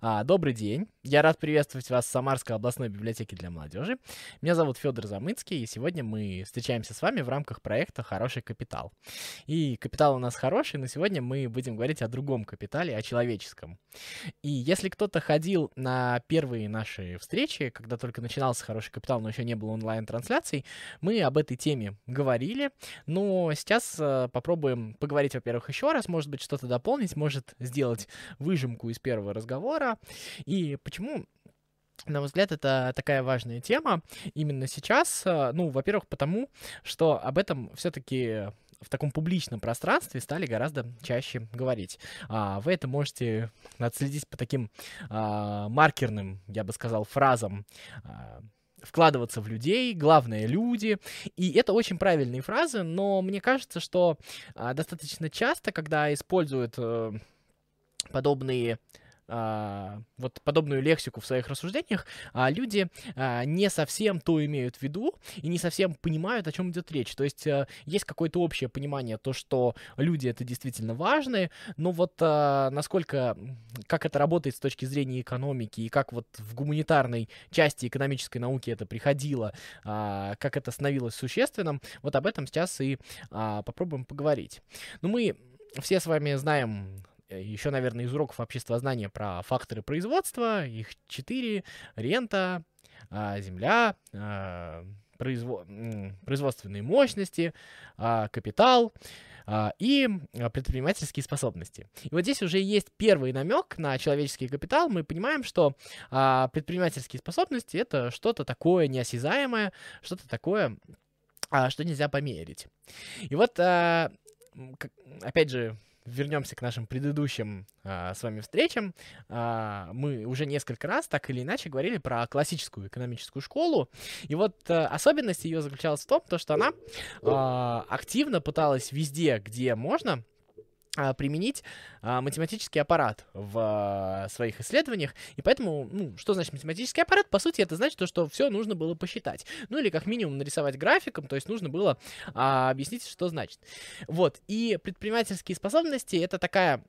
А, добрый день. Я рад приветствовать вас в Самарской областной библиотеке для молодежи. Меня зовут Федор Замыцкий, и сегодня мы встречаемся с вами в рамках проекта «Хороший капитал». И капитал у нас хороший, но сегодня мы будем говорить о другом капитале, о человеческом. И если кто-то ходил на первые наши встречи, когда только начинался «Хороший капитал», но еще не было онлайн-трансляций, мы об этой теме говорили, но сейчас э, попробуем поговорить, во-первых, еще раз, может быть, что-то дополнить, может сделать выжимку из первого разговора. И почему на мой взгляд, это такая важная тема именно сейчас. Э, ну, во-первых, потому что об этом все-таки в таком публичном пространстве стали гораздо чаще говорить. А, вы это можете отследить по таким а, маркерным, я бы сказал, фразам. А, вкладываться в людей, главное люди. И это очень правильные фразы, но мне кажется, что а, достаточно часто, когда используют а, подобные а, вот подобную лексику в своих рассуждениях, а, люди а, не совсем то имеют в виду и не совсем понимают, о чем идет речь. То есть а, есть какое-то общее понимание, то, что люди это действительно важны, но вот насколько, как это работает с точки зрения экономики и как вот в гуманитарной части экономической науки это приходило, как это становилось существенным, вот об этом сейчас и попробуем поговорить. Ну, мы все с вами знаем Э, еще, наверное, из уроков обществознания про факторы производства. Их четыре. Рента, а, земля, а, произво... производственные мощности, а, капитал и предпринимательские способности. И вот здесь уже есть первый намек на человеческий капитал. Мы понимаем, что предпринимательские способности это что-то такое неосязаемое, что-то такое, что нельзя померить. И вот, опять же, вернемся к нашим предыдущим а, с вами встречам. А, мы уже несколько раз так или иначе говорили про классическую экономическую школу. И вот а, особенность ее заключалась в том, то, что она а, активно пыталась везде, где можно, применить а, математический аппарат в а, своих исследованиях. И поэтому, ну, что значит математический аппарат? По сути, это значит то, что все нужно было посчитать. Ну, или как минимум нарисовать графиком, то есть нужно было а, объяснить, что значит. Вот. И предпринимательские способности — это такая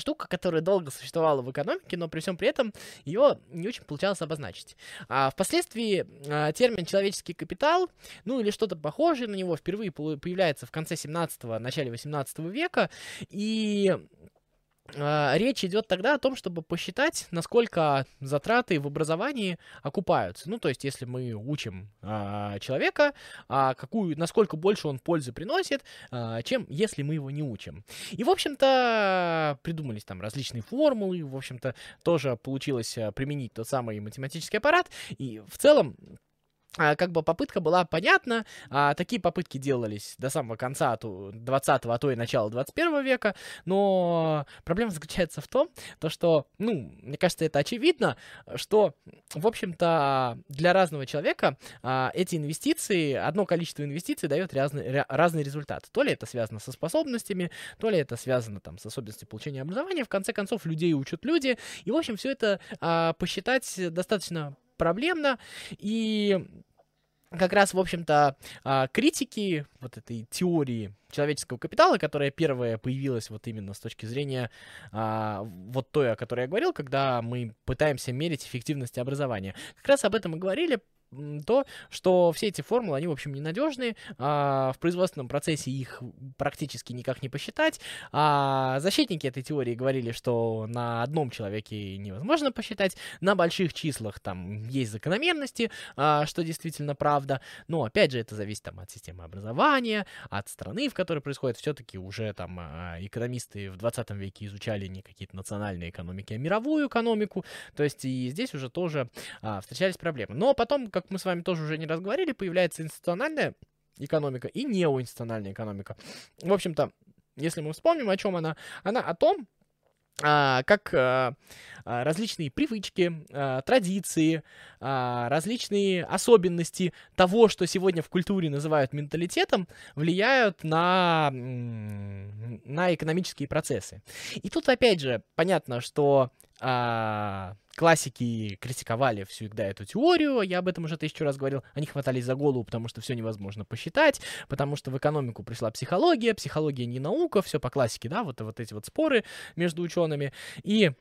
штука, которая долго существовала в экономике, но при всем при этом ее не очень получалось обозначить. А впоследствии а, термин человеческий капитал, ну или что-то похожее на него, впервые появляется в конце 17-го, начале 18 века, и речь идет тогда о том, чтобы посчитать, насколько затраты в образовании окупаются. Ну, то есть, если мы учим а, человека, а, какую, насколько больше он пользы приносит, а, чем если мы его не учим. И, в общем-то, придумались там различные формулы, в общем-то, тоже получилось а, применить тот самый математический аппарат. И в целом как бы попытка была понятна, а, такие попытки делались до самого конца 20-го, а то и начала 21 века, но проблема заключается в том, то что, ну, мне кажется, это очевидно, что, в общем-то, для разного человека а, эти инвестиции, одно количество инвестиций дает разный, разный результат. То ли это связано со способностями, то ли это связано там с особенностью получения образования, в конце концов, людей учат люди, и, в общем, все это а, посчитать достаточно проблемно, и как раз, в общем-то, а, критики вот этой теории человеческого капитала, которая первая появилась вот именно с точки зрения а, вот той, о которой я говорил, когда мы пытаемся мерить эффективность образования. Как раз об этом мы говорили, то, что все эти формулы, они, в общем, ненадежные, а, в производственном процессе их практически никак не посчитать, а защитники этой теории говорили, что на одном человеке невозможно посчитать, на больших числах там есть закономерности, а, что действительно правда, но, опять же, это зависит там от системы образования, от страны, в которой происходит, все-таки уже там а, экономисты в 20 веке изучали не какие-то национальные экономики, а мировую экономику, то есть и здесь уже тоже а, встречались проблемы. Но потом, как как мы с вами тоже уже не раз говорили, появляется институциональная экономика и неоинституциональная экономика. В общем-то, если мы вспомним, о чем она, она о том, а, как а, различные привычки, а, традиции, а, различные особенности того, что сегодня в культуре называют менталитетом, влияют на, на экономические процессы. И тут опять же понятно, что а, классики критиковали всегда эту теорию, я об этом уже тысячу раз говорил, они хватались за голову, потому что все невозможно посчитать, потому что в экономику пришла психология, психология не наука, все по классике, да, вот, вот эти вот споры между учеными, и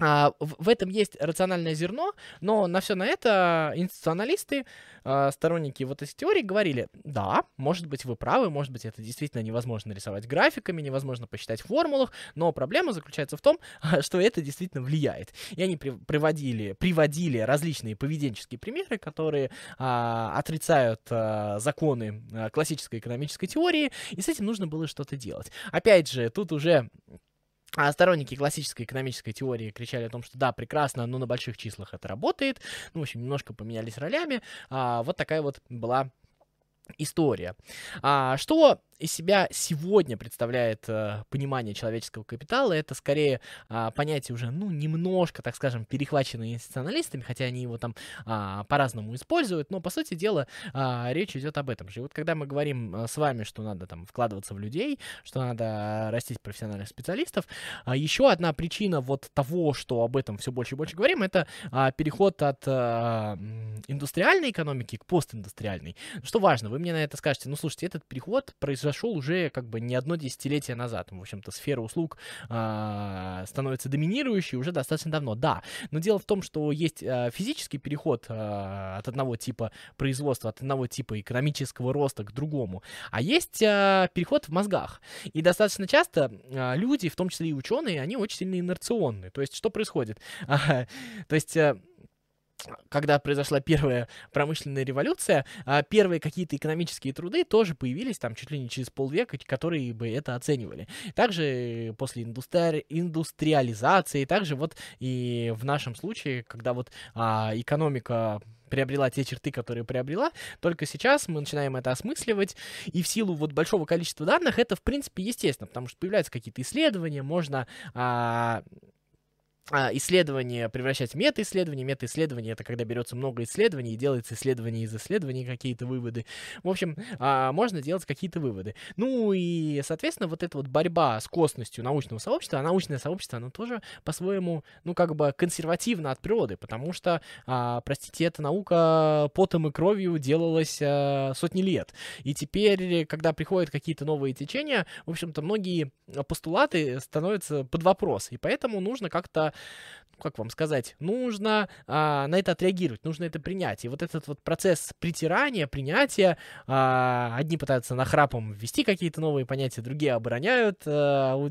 а, в этом есть рациональное зерно, но на все на это институционалисты, а, сторонники вот этой теории говорили, да, может быть вы правы, может быть это действительно невозможно рисовать графиками, невозможно посчитать в формулах, но проблема заключается в том, что это действительно влияет. И они приводили, приводили различные поведенческие примеры, которые а, отрицают а, законы а, классической экономической теории, и с этим нужно было что-то делать. Опять же, тут уже а сторонники классической экономической теории кричали о том, что да, прекрасно, но на больших числах это работает. Ну, в общем, немножко поменялись ролями. А, вот такая вот была история. А, что из себя сегодня представляет э, понимание человеческого капитала, это скорее э, понятие уже, ну, немножко, так скажем, перехваченное институционалистами, хотя они его там э, по-разному используют, но, по сути дела, э, речь идет об этом же. И вот когда мы говорим э, с вами, что надо там вкладываться в людей, что надо растить профессиональных специалистов, э, еще одна причина вот того, что об этом все больше и больше говорим, это э, переход от э, индустриальной экономики к постиндустриальной. Что важно, вы мне на это скажете, ну, слушайте, этот переход произошел произошел уже как бы не одно десятилетие назад. В общем-то, сфера услуг э, становится доминирующей уже достаточно давно. Да, но дело в том, что есть э, физический переход э, от одного типа производства, от одного типа экономического роста к другому, а есть э, переход в мозгах. И достаточно часто э, люди, в том числе и ученые, они очень сильно инерционны. То есть, что происходит? То есть... Когда произошла первая промышленная революция, а, первые какие-то экономические труды тоже появились там чуть ли не через полвека, которые бы это оценивали. Также после индустри... индустриализации, также вот и в нашем случае, когда вот а, экономика приобрела те черты, которые приобрела, только сейчас мы начинаем это осмысливать, и в силу вот большого количества данных это, в принципе, естественно, потому что появляются какие-то исследования, можно а, исследование превращать в мета-исследование. Мета-исследование — это когда берется много исследований и делается исследование из исследований, какие-то выводы. В общем, а, можно делать какие-то выводы. Ну и, соответственно, вот эта вот борьба с косностью научного сообщества, а научное сообщество, оно тоже по-своему, ну, как бы консервативно от природы, потому что, а, простите, эта наука потом и кровью делалась сотни лет. И теперь, когда приходят какие-то новые течения, в общем-то, многие постулаты становятся под вопрос, и поэтому нужно как-то как вам сказать, нужно а, на это отреагировать, нужно это принять. И вот этот вот процесс притирания, принятия, а, одни пытаются нахрапом ввести какие-то новые понятия, другие обороняют, а,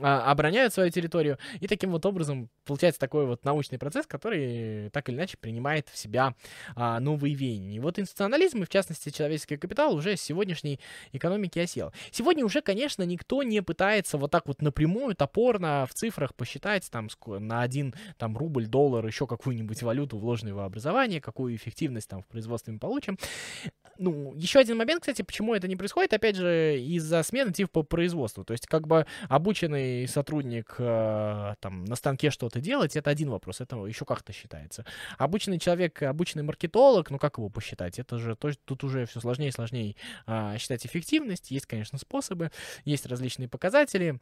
а, обороняют свою территорию. И таким вот образом получается такой вот научный процесс, который так или иначе принимает в себя а, новые веяния. И вот институционализм, и в частности человеческий капитал, уже с сегодняшней экономики осел. Сегодня уже, конечно, никто не пытается вот так вот напрямую, топорно в цифрах посчитать там на один там рубль, доллар, еще какую-нибудь валюту, вложенную в образование, какую эффективность там в производстве мы получим. Ну, еще один момент, кстати, почему это не происходит, опять же, из-за смены типа производства. То есть, как бы обученный сотрудник э, там на станке что-то делать, это один вопрос, это еще как-то считается. Обученный человек, обученный маркетолог, ну как его посчитать? Это же то, тут уже все сложнее и сложнее э, считать эффективность. Есть, конечно, способы, есть различные показатели.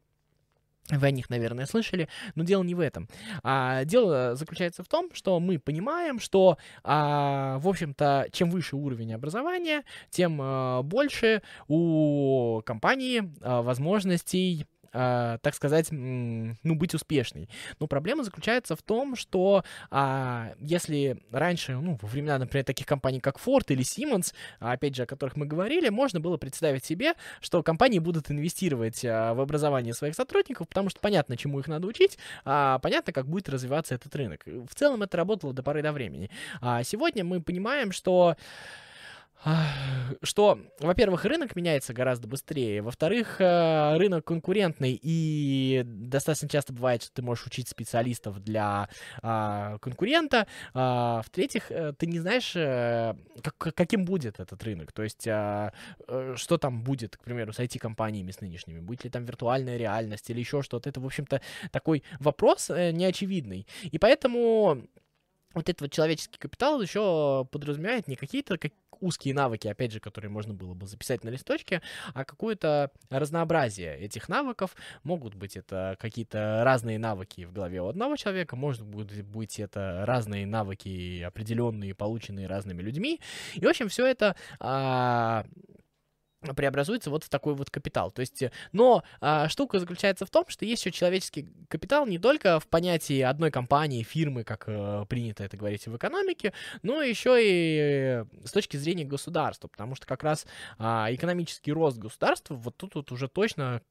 Вы о них, наверное, слышали, но дело не в этом. А, дело заключается в том, что мы понимаем, что, а, в общем-то, чем выше уровень образования, тем а, больше у компании а, возможностей э, так сказать, ну, быть успешной. Но проблема заключается в том, что э, если раньше, ну, во времена, например, таких компаний, как Ford или Siemens, опять же, о которых мы говорили, можно было представить себе, что компании будут инвестировать э, в образование своих сотрудников, потому что понятно, чему их надо учить, а понятно, как будет развиваться этот рынок. В целом это работало до поры до времени. А сегодня мы понимаем, что что, во-первых, рынок меняется гораздо быстрее, во-вторых, э, рынок конкурентный, и достаточно часто бывает, что ты можешь учить специалистов для а, конкурента, а, в-третьих, э, ты не знаешь, э, как, каким будет этот рынок, то есть а, что там будет, к примеру, с IT-компаниями с нынешними, будет ли там виртуальная реальность или еще что-то, это, в общем-то, такой вопрос неочевидный, и поэтому вот этот вот человеческий капитал еще подразумевает не какие-то как узкие навыки, опять же, которые можно было бы записать на листочке, а какое-то разнообразие этих навыков. Могут быть это какие-то разные навыки в голове у одного человека, может быть это разные навыки определенные, полученные разными людьми. И, в общем, все это а, преобразуется вот в такой вот капитал. То есть, но а, штука заключается в том, что есть еще человеческий капитал не только в понятии одной компании, фирмы, как э, принято это говорить в экономике, но еще и с точки зрения государства, потому что как раз а, экономический рост государства вот тут вот уже точно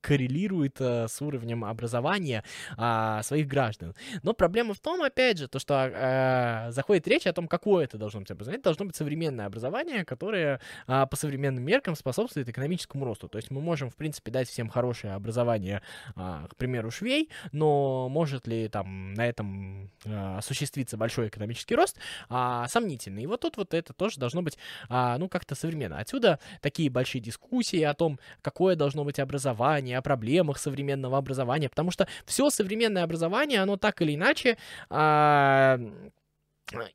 коррелирует э, с уровнем образования э, своих граждан. Но проблема в том, опять же, то, что э, заходит речь о том, какое это должно быть образование. Это должно быть современное образование, которое э, по современным меркам способствует экономическому росту. То есть мы можем, в принципе, дать всем хорошее образование, э, к примеру, швей, но может ли там на этом э, осуществиться большой экономический рост, э, сомнительно. И вот тут вот это тоже должно быть, э, ну, как-то современно. Отсюда такие большие дискуссии о том, какое должно быть образование, образования, о проблемах современного образования, потому что все современное образование, оно так или иначе а,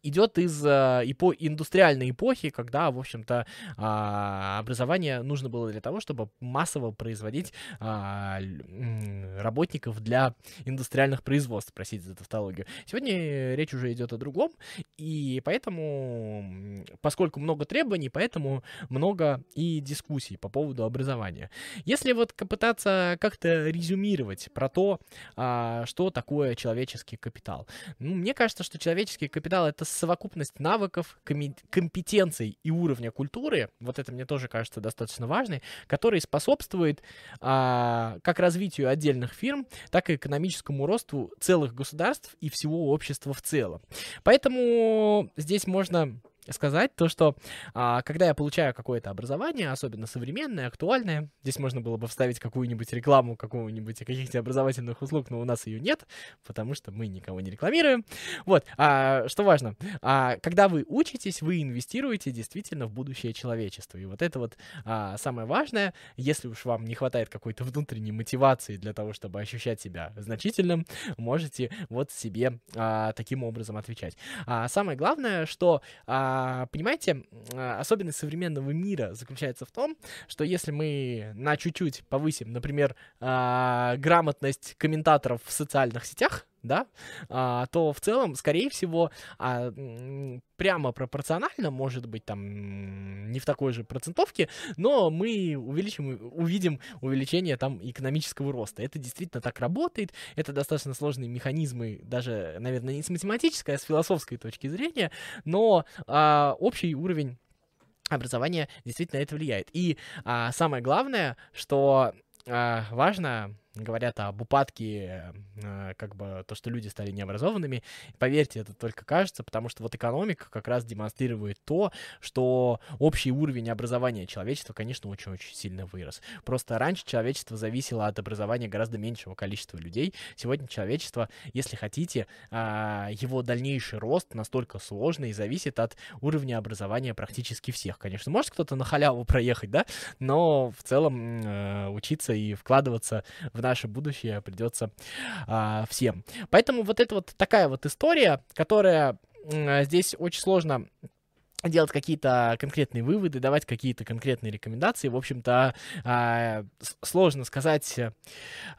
идет из э, эпо индустриальной эпохи, когда, в общем-то, э, образование нужно было для того, чтобы массово производить э, работников для индустриальных производств, простите за тавтологию. Сегодня речь уже идет о другом, и поэтому, поскольку много требований, поэтому много и дискуссий по поводу образования. Если вот попытаться как-то резюмировать про то, э, что такое человеческий капитал, ну, мне кажется, что человеческий капитал сказал, это совокупность навыков, компетенций и уровня культуры, вот это мне тоже кажется достаточно важной, который способствует а, как развитию отдельных фирм, так и экономическому росту целых государств и всего общества в целом. Поэтому здесь можно сказать, то, что а, когда я получаю какое-то образование, особенно современное, актуальное, здесь можно было бы вставить какую-нибудь рекламу какого-нибудь каких-то образовательных услуг, но у нас ее нет, потому что мы никого не рекламируем. Вот, а, что важно, а, когда вы учитесь, вы инвестируете действительно в будущее человечества. И вот это вот а, самое важное, если уж вам не хватает какой-то внутренней мотивации для того, чтобы ощущать себя значительным, можете вот себе а, таким образом отвечать. А самое главное, что а, а, понимаете, а, особенность современного мира заключается в том, что если мы на чуть-чуть повысим, например, а, грамотность комментаторов в социальных сетях, да, а, то в целом, скорее всего, а, прямо пропорционально, может быть, там не в такой же процентовке, но мы увеличим, увидим увеличение там экономического роста. Это действительно так работает, это достаточно сложные механизмы, даже, наверное, не с математической, а с философской точки зрения, но а, общий уровень образования действительно это влияет. И а, самое главное, что а, важно говорят об упадке, э, как бы то, что люди стали необразованными. Поверьте, это только кажется, потому что вот экономика как раз демонстрирует то, что общий уровень образования человечества, конечно, очень-очень сильно вырос. Просто раньше человечество зависело от образования гораздо меньшего количества людей. Сегодня человечество, если хотите, а, его дальнейший рост настолько сложный и зависит от уровня образования практически всех. Конечно, может кто-то на халяву проехать, да, но в целом э, учиться и вкладываться в наше будущее придется а, всем. Поэтому вот это вот такая вот история, которая здесь очень сложно делать какие-то конкретные выводы, давать какие-то конкретные рекомендации. В общем-то, а, сложно сказать.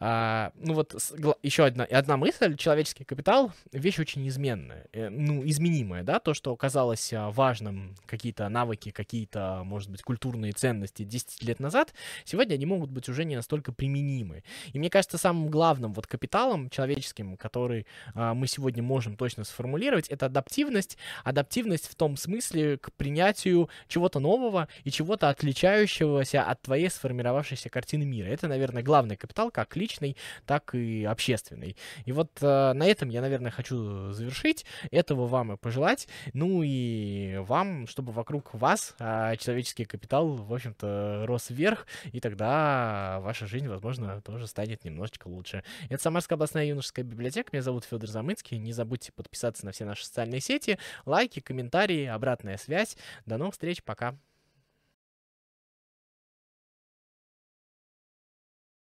А, ну вот еще одна, одна мысль. Человеческий капитал — вещь очень изменная, э, ну, изменимая, да, то, что казалось а, важным, какие-то навыки, какие-то, может быть, культурные ценности 10 лет назад, сегодня они могут быть уже не настолько применимы. И мне кажется, самым главным вот капиталом человеческим, который мы сегодня можем точно сформулировать, это адаптивность. Адаптивность в том смысле, к принятию чего-то нового и чего-то отличающегося от твоей сформировавшейся картины мира. Это, наверное, главный капитал, как личный, так и общественный. И вот э, на этом я, наверное, хочу завершить. Этого вам и пожелать. Ну и вам, чтобы вокруг вас э, человеческий капитал, в общем-то, рос вверх, и тогда ваша жизнь, возможно, тоже станет немножечко лучше. Это Самарская областная юношеская библиотека. Меня зовут Федор Замыцкий. Не забудьте подписаться на все наши социальные сети, лайки, комментарии, обратная связь. До новых встреч, пока.